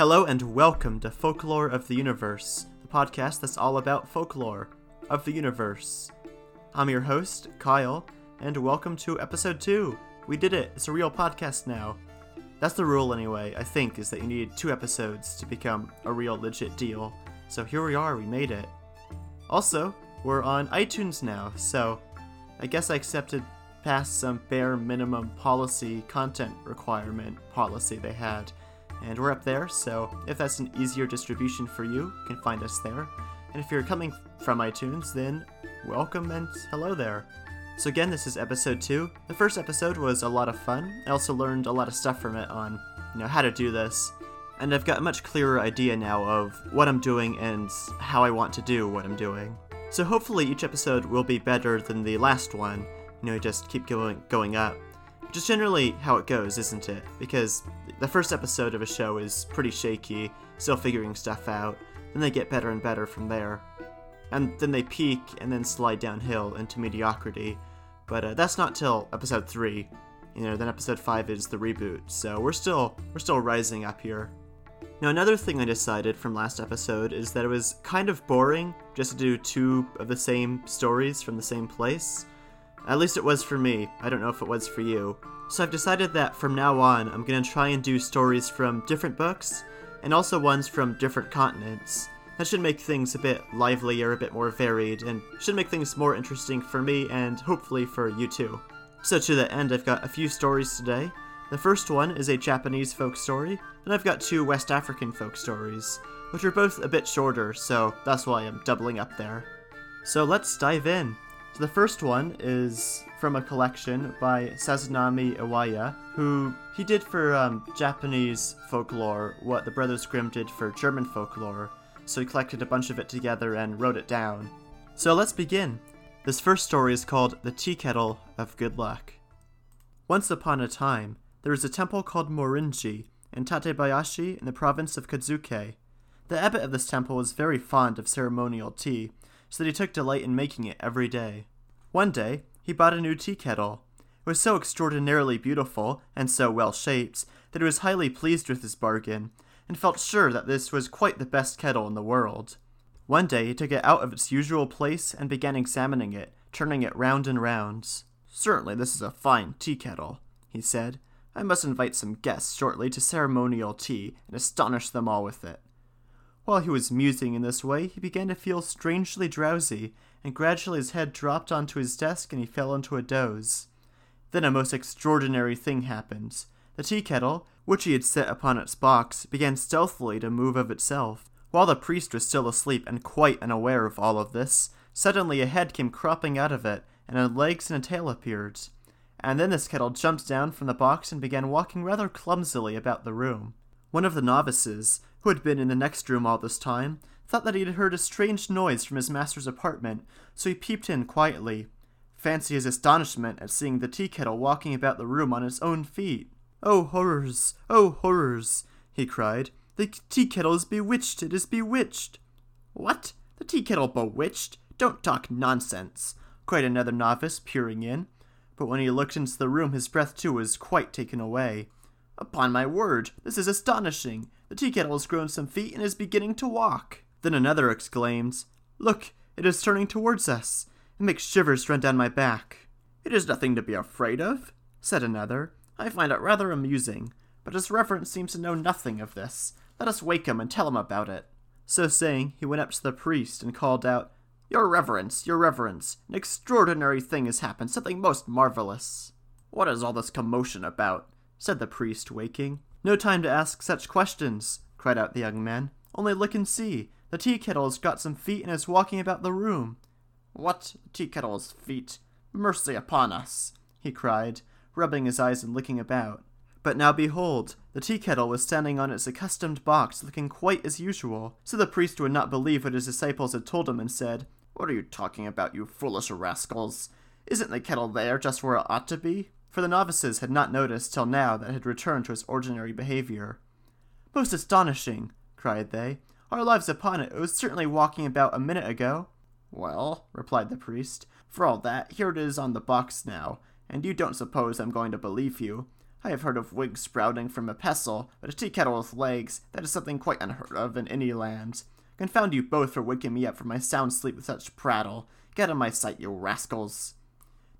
Hello and welcome to Folklore of the Universe, the podcast that's all about folklore of the universe. I'm your host, Kyle, and welcome to episode 2. We did it, it's a real podcast now. That's the rule anyway, I think, is that you need two episodes to become a real legit deal. So here we are, we made it. Also, we're on iTunes now, so I guess I accepted past some bare minimum policy content requirement policy they had. And we're up there, so if that's an easier distribution for you, you can find us there. And if you're coming from iTunes, then welcome and hello there. So, again, this is episode two. The first episode was a lot of fun. I also learned a lot of stuff from it on, you know, how to do this. And I've got a much clearer idea now of what I'm doing and how I want to do what I'm doing. So, hopefully, each episode will be better than the last one. You know, just keep going, going up. Just generally how it goes, isn't it? Because the first episode of a show is pretty shaky, still figuring stuff out. Then they get better and better from there. And then they peak and then slide downhill into mediocrity. But uh, that's not till episode 3. You know, then episode 5 is the reboot. So we're still we're still rising up here. Now another thing I decided from last episode is that it was kind of boring just to do two of the same stories from the same place. At least it was for me. I don't know if it was for you. So I've decided that from now on, I'm going to try and do stories from different books, and also ones from different continents. That should make things a bit livelier, a bit more varied, and should make things more interesting for me and hopefully for you too. So to the end, I've got a few stories today. The first one is a Japanese folk story, and I've got two West African folk stories, which are both a bit shorter, so that's why I'm doubling up there. So let's dive in. The first one is from a collection by Sazanami Iwaya, who he did for um, Japanese folklore what the Brothers Grimm did for German folklore. So he collected a bunch of it together and wrote it down. So let's begin. This first story is called The Tea Kettle of Good Luck. Once upon a time, there was a temple called Morinji in Tatebayashi in the province of Kozuke. The abbot of this temple was very fond of ceremonial tea, so that he took delight in making it every day. One day, he bought a new tea kettle. It was so extraordinarily beautiful and so well shaped that he was highly pleased with his bargain, and felt sure that this was quite the best kettle in the world. One day he took it out of its usual place and began examining it, turning it round and round. Certainly this is a fine tea kettle, he said. I must invite some guests shortly to ceremonial tea and astonish them all with it. While he was musing in this way, he began to feel strangely drowsy, and gradually his head dropped onto his desk and he fell into a doze. Then a most extraordinary thing happened. The tea kettle, which he had set upon its box, began stealthily to move of itself. While the priest was still asleep and quite unaware of all of this, suddenly a head came cropping out of it, and legs and a tail appeared. And then this kettle jumped down from the box and began walking rather clumsily about the room. One of the novices, who had been in the next room all this time, thought that he had heard a strange noise from his master's apartment, so he peeped in quietly. Fancy his astonishment at seeing the tea kettle walking about the room on its own feet. Oh horrors! Oh horrors! he cried. The tea kettle is bewitched! It is bewitched! What? The tea kettle bewitched? Don't talk nonsense! cried another novice, peering in. But when he looked into the room, his breath too was quite taken away. Upon my word, this is astonishing! The tea kettle has grown some feet and is beginning to walk. Then another exclaims, Look, it is turning towards us. It makes shivers run down my back. It is nothing to be afraid of, said another. I find it rather amusing, but his reverence seems to know nothing of this. Let us wake him and tell him about it. So saying, he went up to the priest and called out, Your reverence, your reverence, an extraordinary thing has happened, something most marvelous. What is all this commotion about? said the priest, waking. No time to ask such questions, cried out the young man. Only look and see. The tea kettle has got some feet and is walking about the room. What? Tea kettle's feet? Mercy upon us, he cried, rubbing his eyes and looking about. But now behold, the tea kettle was standing on its accustomed box, looking quite as usual. So the priest would not believe what his disciples had told him and said, What are you talking about, you foolish rascals? Isn't the kettle there just where it ought to be? For the novices had not noticed till now that it had returned to its ordinary behavior. Most astonishing, cried they. Our lives upon it, it was certainly walking about a minute ago. Well, replied the priest, for all that, here it is on the box now, and you don't suppose I'm going to believe you. I have heard of wigs sprouting from a pestle, but a tea kettle with legs, that is something quite unheard of in any land. Confound you both for waking me up from my sound sleep with such prattle. Get out of my sight, you rascals.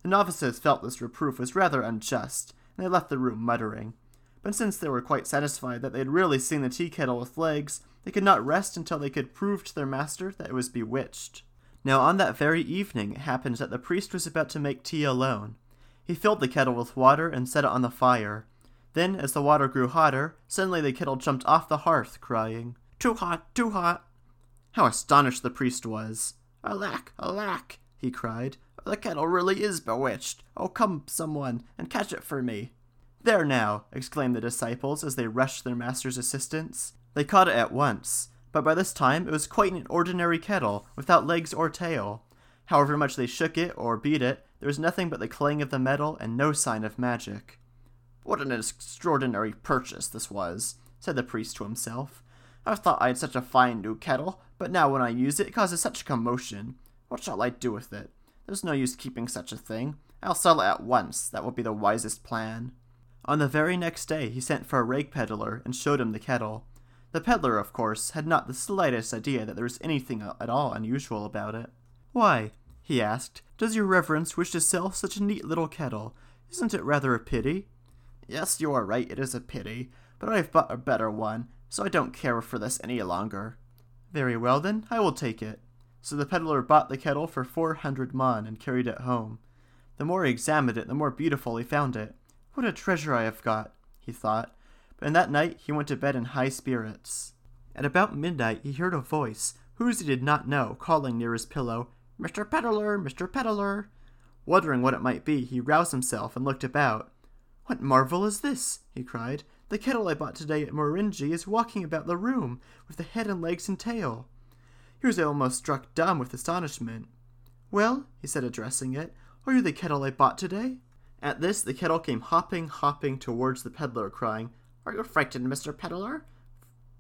The novices felt this reproof was rather unjust, and they left the room muttering. But since they were quite satisfied that they had really seen the tea kettle with legs, they could not rest until they could prove to their master that it was bewitched. Now, on that very evening, it happened that the priest was about to make tea alone. He filled the kettle with water and set it on the fire. Then, as the water grew hotter, suddenly the kettle jumped off the hearth, crying, Too hot, too hot! How astonished the priest was! Alack, alack! he cried. The kettle really is bewitched. Oh, come, someone, and catch it for me. There now! exclaimed the disciples as they rushed their master's assistance. They caught it at once, but by this time it was quite an ordinary kettle, without legs or tail. However much they shook it or beat it, there was nothing but the clang of the metal and no sign of magic. What an extraordinary purchase this was, said the priest to himself. I thought I had such a fine new kettle, but now when I use it, it causes such commotion. What shall I do with it? There's no use keeping such a thing. I'll sell it at once. That will be the wisest plan. On the very next day, he sent for a rag peddler and showed him the kettle. The peddler, of course, had not the slightest idea that there was anything at all unusual about it. Why, he asked, does your reverence wish to sell such a neat little kettle? Isn't it rather a pity? Yes, you are right, it is a pity, but I have bought a better one, so I don't care for this any longer. Very well then, I will take it. So the peddler bought the kettle for four hundred mon and carried it home. The more he examined it, the more beautiful he found it. What a treasure I have got, he thought, and that night he went to bed in high spirits. At about midnight he heard a voice, whose he did not know, calling near his pillow, Mr. Peddler, Mr. Peddler. Wondering what it might be, he roused himself and looked about. What marvel is this? he cried. The kettle I bought today at Morinji is walking about the room, with the head and legs and tail. He was almost struck dumb with astonishment. Well, he said, addressing it, are you the kettle I bought today? At this, the kettle came hopping, hopping towards the peddler, crying, are you frightened, Mr. Peddler?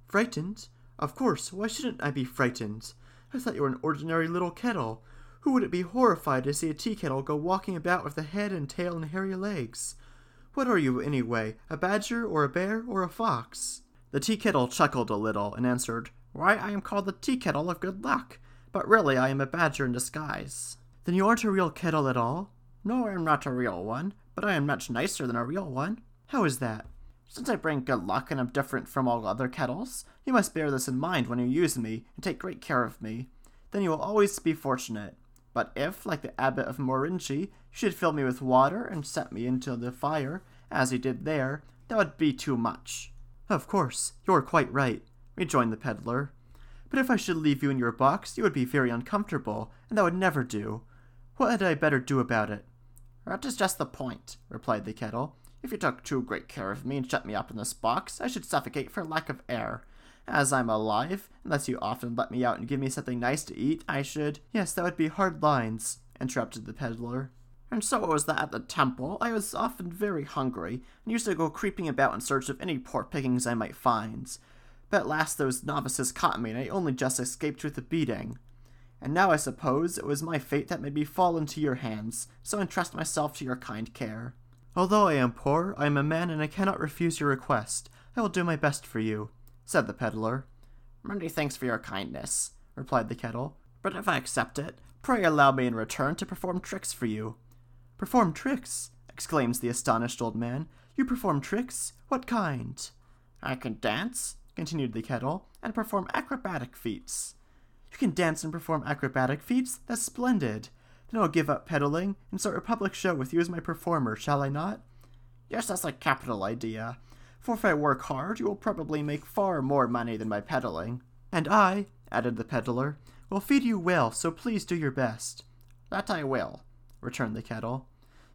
Frightened? Of course, why shouldn't I be frightened? I thought you were an ordinary little kettle. Who would it be horrified to see a tea kettle go walking about with a head and tail and hairy legs? What are you, anyway, a badger or a bear or a fox? The tea kettle chuckled a little and answered, Why, I am called the tea kettle of good luck, but really I am a badger in disguise. Then you aren't a real kettle at all? No, I am not a real one, but I am much nicer than a real one. How is that? Since I bring good luck and am different from all other kettles, you must bear this in mind when you use me and take great care of me. Then you will always be fortunate. But if, like the abbot of Morinji, you should fill me with water and set me into the fire, as he did there, that would be too much. Of course, you're quite right, rejoined the peddler. But if I should leave you in your box, you would be very uncomfortable, and that would never do. What had I better do about it? That is just the point, replied the kettle. If you took too great care of me and shut me up in this box, I should suffocate for lack of air. As I'm alive, unless you often let me out and give me something nice to eat, I should. Yes, that would be hard lines, interrupted the peddler. And so it was that at the temple I was often very hungry, and used to go creeping about in search of any poor pickings I might find. But at last those novices caught me, and I only just escaped with a beating. And now I suppose it was my fate that made me fall into your hands, so entrust myself to your kind care. Although I am poor, I am a man, and I cannot refuse your request. I will do my best for you, said the peddler. Many thanks for your kindness, replied the kettle. But if I accept it, pray allow me in return to perform tricks for you. Perform tricks? exclaims the astonished old man. You perform tricks? What kind? I can dance, continued the kettle, and perform acrobatic feats. You can dance and perform acrobatic feats? That's splendid. Then I'll give up peddling and start a public show with you as my performer, shall I not? Yes, that's a capital idea. For if I work hard, you will probably make far more money than by peddling. And I, added the peddler, will feed you well, so please do your best. That I will, returned the kettle.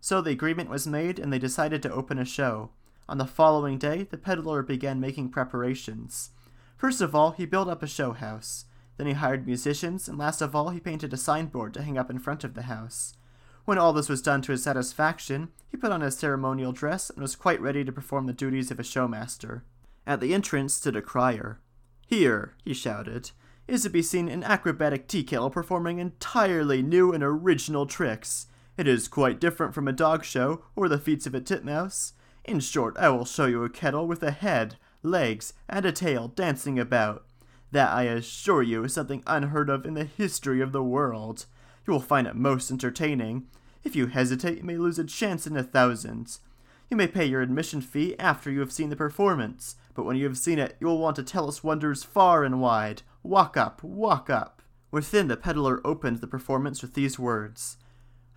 So the agreement was made, and they decided to open a show. On the following day, the peddler began making preparations. First of all, he built up a show house. Then he hired musicians, and last of all, he painted a signboard to hang up in front of the house. When all this was done to his satisfaction, he put on his ceremonial dress and was quite ready to perform the duties of a showmaster. At the entrance stood a crier. Here, he shouted, is to be seen an acrobatic tea kettle performing entirely new and original tricks. It is quite different from a dog show or the feats of a titmouse. In short, I will show you a kettle with a head, legs, and a tail dancing about. That, I assure you, is something unheard of in the history of the world. You will find it most entertaining. If you hesitate, you may lose a chance in a thousand. You may pay your admission fee after you have seen the performance, but when you have seen it, you will want to tell us wonders far and wide. Walk up, walk up. Within, the peddler opened the performance with these words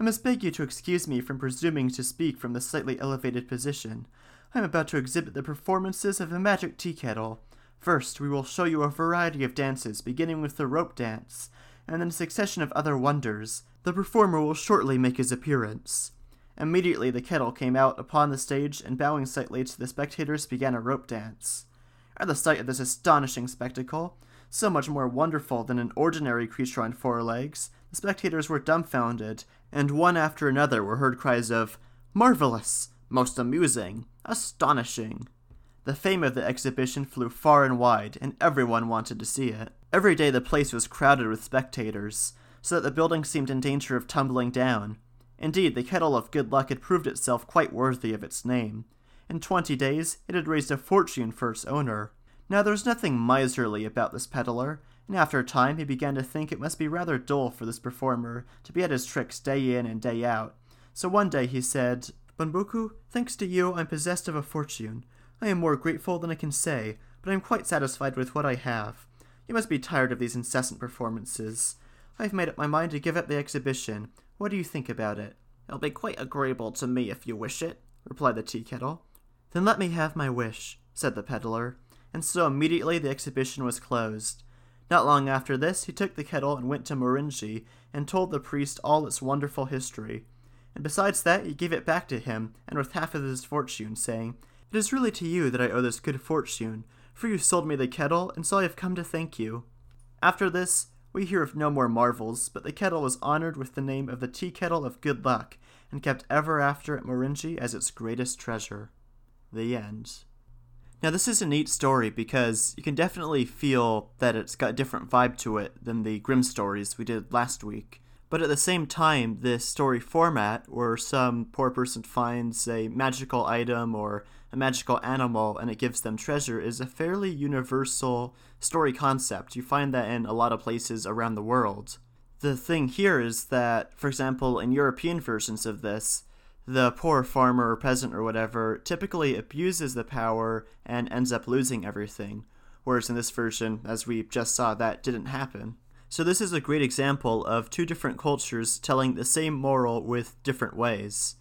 I must beg you to excuse me from presuming to speak from the slightly elevated position. I am about to exhibit the performances of a magic tea kettle. First, we will show you a variety of dances, beginning with the rope dance, and then a succession of other wonders. The performer will shortly make his appearance. Immediately the kettle came out upon the stage, and bowing slightly to the spectators, began a rope dance. At the sight of this astonishing spectacle, so much more wonderful than an ordinary creature on four legs, the spectators were dumbfounded, and one after another were heard cries of, Marvelous! Most amusing! Astonishing! The fame of the exhibition flew far and wide, and everyone wanted to see it. Every day the place was crowded with spectators, so that the building seemed in danger of tumbling down. Indeed, the Kettle of Good Luck had proved itself quite worthy of its name. In twenty days, it had raised a fortune for its owner. Now there was nothing miserly about this peddler, and after a time he began to think it must be rather dull for this performer to be at his tricks day in and day out. So one day he said, Bunbuku, thanks to you, I'm possessed of a fortune. I am more grateful than I can say, but I am quite satisfied with what I have. You must be tired of these incessant performances. I have made up my mind to give up the exhibition. What do you think about it? It'll be quite agreeable to me if you wish it, replied the tea kettle. Then let me have my wish, said the peddler, and so immediately the exhibition was closed. Not long after this, he took the kettle and went to Morinji and told the priest all its wonderful history. And besides that, he gave it back to him, and with half of his fortune, saying, It is really to you that I owe this good fortune, for you sold me the kettle, and so I have come to thank you. After this, we hear of no more marvels, but the kettle was honored with the name of the tea kettle of good luck, and kept ever after at Morinji as its greatest treasure. The end. Now, this is a neat story because you can definitely feel that it's got a different vibe to it than the Grimm stories we did last week. But at the same time, this story format, where some poor person finds a magical item or a magical animal and it gives them treasure, is a fairly universal story concept. You find that in a lot of places around the world. The thing here is that, for example, in European versions of this, the poor farmer or peasant or whatever typically abuses the power and ends up losing everything. Whereas in this version, as we just saw, that didn't happen. So, this is a great example of two different cultures telling the same moral with different ways.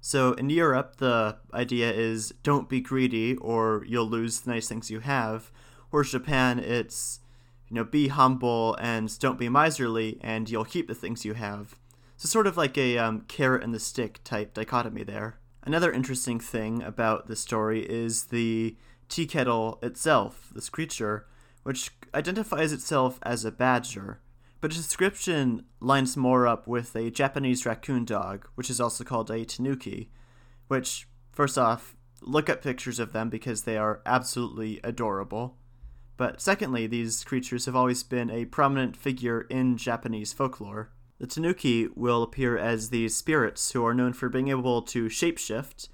So, in Europe, the idea is don't be greedy or you'll lose the nice things you have. Whereas Japan, it's you know, be humble and don't be miserly and you'll keep the things you have. So, sort of like a um, carrot and the stick type dichotomy there. Another interesting thing about the story is the tea kettle itself, this creature, which identifies itself as a badger, but its description lines more up with a Japanese raccoon dog, which is also called a tanuki, which, first off, look at pictures of them because they are absolutely adorable. But secondly, these creatures have always been a prominent figure in Japanese folklore. The tanuki will appear as these spirits who are known for being able to shapeshift,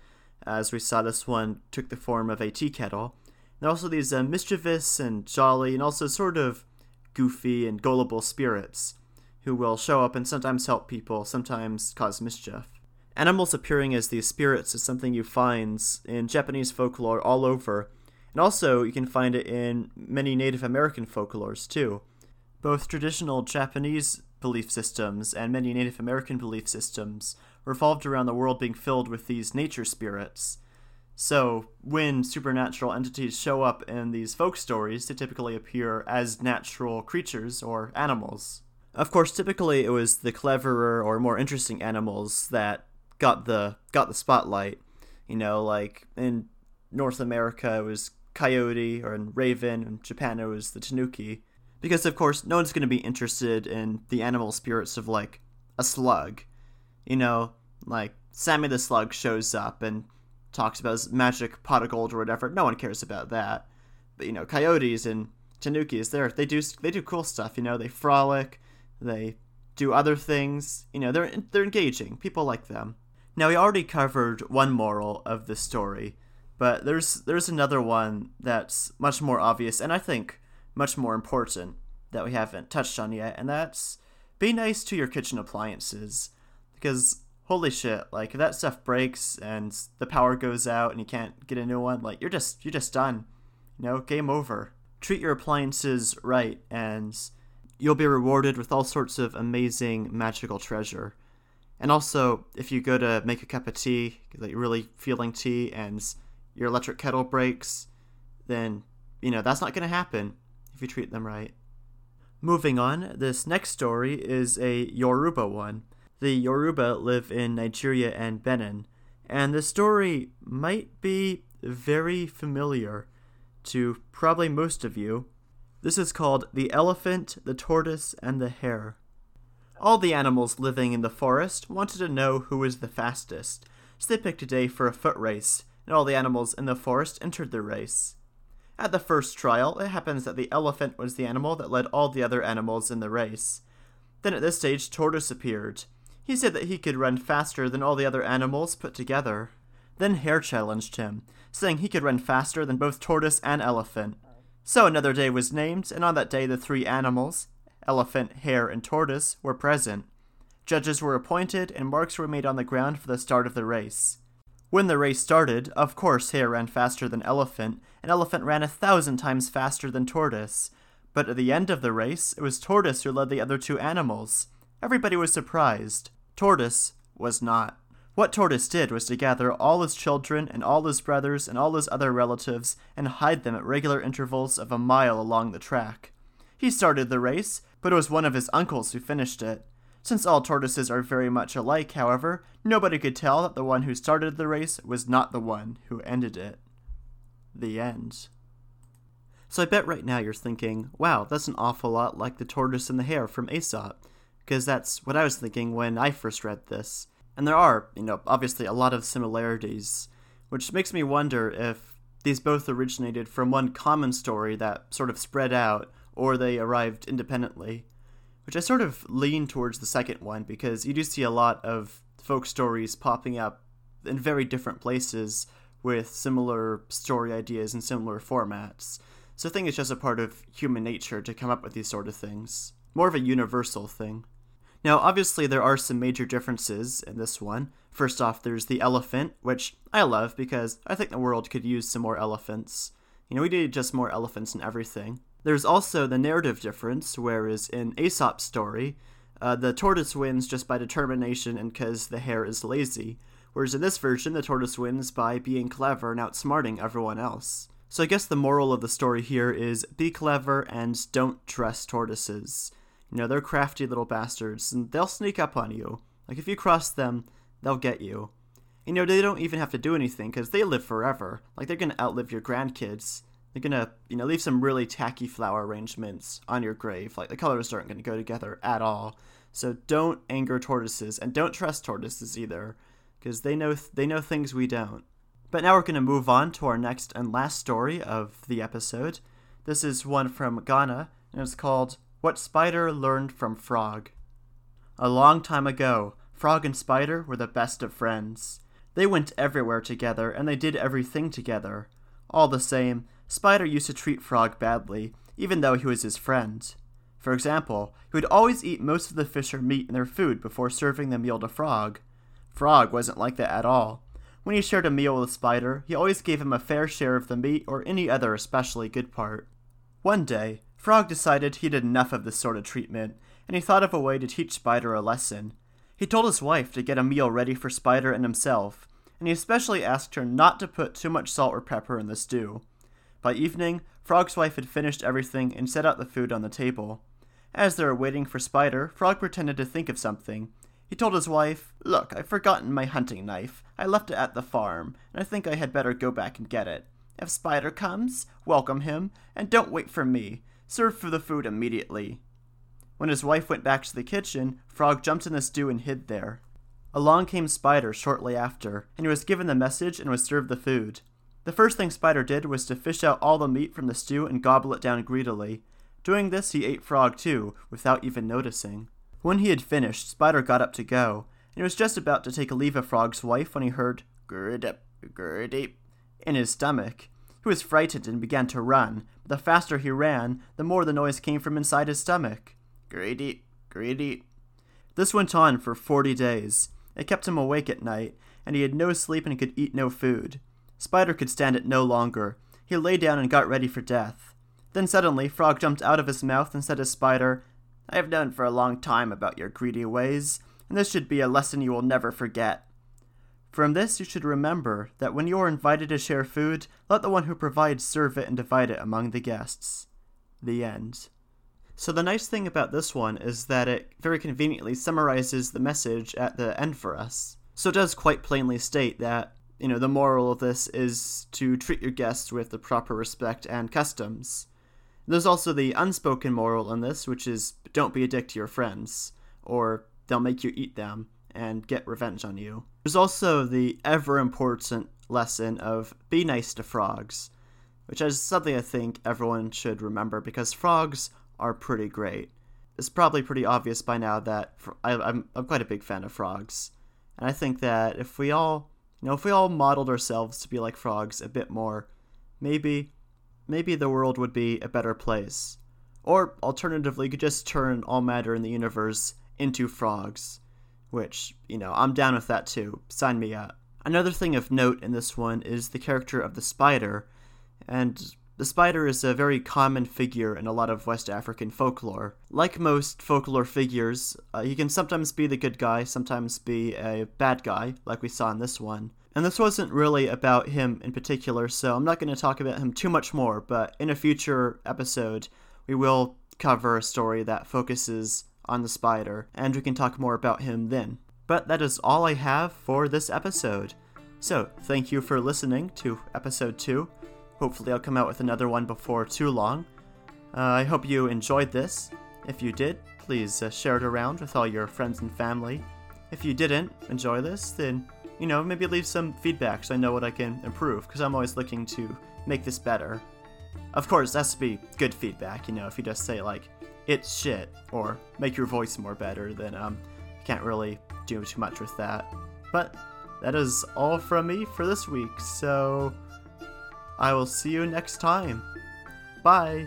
as we saw this one took the form of a tea kettle, are also these uh, mischievous and jolly and also sort of goofy and gullible spirits who will show up and sometimes help people, sometimes cause mischief. Animals appearing as these spirits is something you find in Japanese folklore all over, and also you can find it in many Native American folklores too. Both traditional Japanese belief systems and many Native American belief systems revolved around the world being filled with these nature spirits, so, when supernatural entities show up in these folk stories, they typically appear as natural creatures or animals. Of course, typically it was the cleverer or more interesting animals that got the got the spotlight. You know, like in North America it was coyote or in Raven, in Japan it was the tanuki. Because of course no one's gonna be interested in the animal spirits of like a slug. You know, like Sammy the Slug shows up and talks about his magic pot of gold or whatever. No one cares about that. But you know, coyotes and tanukis they're they do they do cool stuff. You know, they frolic, they do other things. You know, they're they're engaging. People like them. Now we already covered one moral of this story, but there's there's another one that's much more obvious and I think much more important that we haven't touched on yet, and that's be nice to your kitchen appliances. Because holy shit, like if that stuff breaks and the power goes out and you can't get a new one, like you're just you're just done. You know, game over. Treat your appliances right and you'll be rewarded with all sorts of amazing magical treasure. And also, if you go to make a cup of tea, like you're really feeling tea, and your electric kettle breaks, then you know that's not going to happen if you treat them right. Moving on, this next story is a Yoruba one. The Yoruba live in Nigeria and Benin, and the story might be very familiar to probably most of you. This is called The Elephant, the Tortoise, and the Hare. All the animals living in the forest wanted to know who was the fastest, so they picked a day for a foot race, and all the animals in the forest entered the race. At the first trial, it happens that the elephant was the animal that led all the other animals in the race. Then at this stage, Tortoise appeared. He said that he could run faster than all the other animals put together. Then Hare challenged him, saying he could run faster than both Tortoise and Elephant. So another day was named, and on that day the three animals, Elephant, Hare, and Tortoise, were present. Judges were appointed, and marks were made on the ground for the start of the race. When the race started, of course Hare ran faster than Elephant, and Elephant ran a thousand times faster than Tortoise. But at the end of the race, it was Tortoise who led the other two animals. Everybody was surprised. Tortoise was not. What Tortoise did was to gather all his children and all his brothers and all his other relatives and hide them at regular intervals of a mile along the track. He started the race, but it was one of his uncles who finished it. Since all tortoises are very much alike, however, nobody could tell that the one who started the race was not the one who ended it. The end. So I bet right now you're thinking, wow, that's an awful lot like the tortoise and the hare from Aesop, because that's what I was thinking when I first read this. And there are, you know, obviously a lot of similarities, which makes me wonder if these both originated from one common story that sort of spread out, or they arrived independently which I sort of lean towards the second one because you do see a lot of folk stories popping up in very different places with similar story ideas and similar formats. So I think it's just a part of human nature to come up with these sort of things. More of a universal thing. Now, obviously, there are some major differences in this one. First off, there's the elephant, which I love because I think the world could use some more elephants. You know, we need just more elephants in everything. There's also the narrative difference, whereas in Aesop's story, uh, the tortoise wins just by determination and because the hare is lazy, whereas in this version, the tortoise wins by being clever and outsmarting everyone else. So I guess the moral of the story here is be clever and don't trust tortoises. You know, they're crafty little bastards, and they'll sneak up on you. Like, if you cross them, they'll get you. You know, they don't even have to do anything, because they live forever. Like, they're gonna outlive your grandkids they're gonna you know leave some really tacky flower arrangements on your grave like the colors aren't gonna go together at all. So don't anger tortoises and don't trust tortoises either because they know th- they know things we don't. But now we're gonna move on to our next and last story of the episode. This is one from ghana and it's called what spider learned from frog. A long time ago frog and spider were the best of friends. They went everywhere together and they did everything together. All the same Spider used to treat Frog badly, even though he was his friend. For example, he would always eat most of the fish or meat in their food before serving the meal to Frog. Frog wasn't like that at all. When he shared a meal with Spider, he always gave him a fair share of the meat or any other especially good part. One day, Frog decided he'd had enough of this sort of treatment, and he thought of a way to teach Spider a lesson. He told his wife to get a meal ready for Spider and himself, and he especially asked her not to put too much salt or pepper in the stew. By evening, Frog's wife had finished everything and set out the food on the table. As they were waiting for Spider, Frog pretended to think of something. He told his wife, Look, I've forgotten my hunting knife. I left it at the farm, and I think I had better go back and get it. If Spider comes, welcome him, and don't wait for me. Serve for the food immediately. When his wife went back to the kitchen, Frog jumped in the stew and hid there. Along came Spider shortly after, and he was given the message and was served the food. The first thing Spider did was to fish out all the meat from the stew and gobble it down greedily. Doing this, he ate Frog too, without even noticing. When he had finished, Spider got up to go, and he was just about to take leave of Frog's wife when he heard gurdip, gurdip in his stomach. He was frightened and began to run, but the faster he ran, the more the noise came from inside his stomach. Greedy, greedy. This went on for forty days. It kept him awake at night, and he had no sleep and could eat no food. Spider could stand it no longer. He lay down and got ready for death. Then suddenly, Frog jumped out of his mouth and said to Spider, I have known for a long time about your greedy ways, and this should be a lesson you will never forget. From this, you should remember that when you are invited to share food, let the one who provides serve it and divide it among the guests. The end. So, the nice thing about this one is that it very conveniently summarizes the message at the end for us. So, it does quite plainly state that, you know, the moral of this is to treat your guests with the proper respect and customs. There's also the unspoken moral in this, which is don't be a dick to your friends, or they'll make you eat them and get revenge on you. There's also the ever important lesson of be nice to frogs, which is something I think everyone should remember because frogs are pretty great. It's probably pretty obvious by now that I, I'm, I'm quite a big fan of frogs, and I think that if we all, you know, if we all modeled ourselves to be like frogs a bit more, maybe, maybe the world would be a better place. Or alternatively, you could just turn all matter in the universe into frogs which, you know, I'm down with that too. Sign me up. Another thing of note in this one is the character of the spider, and the spider is a very common figure in a lot of West African folklore. Like most folklore figures, uh, he can sometimes be the good guy, sometimes be a bad guy, like we saw in this one. And this wasn't really about him in particular, so I'm not going to talk about him too much more, but in a future episode, we will cover a story that focuses on the spider, and we can talk more about him then. But that is all I have for this episode. So, thank you for listening to episode 2. Hopefully, I'll come out with another one before too long. Uh, I hope you enjoyed this. If you did, please uh, share it around with all your friends and family. If you didn't enjoy this, then, you know, maybe leave some feedback so I know what I can improve, because I'm always looking to make this better. Of course, that's to be good feedback, you know, if you just say, like, it's shit or make your voice more better, then um, you can't really do too much with that. But that is all from me for this week, so I will see you next time. Bye!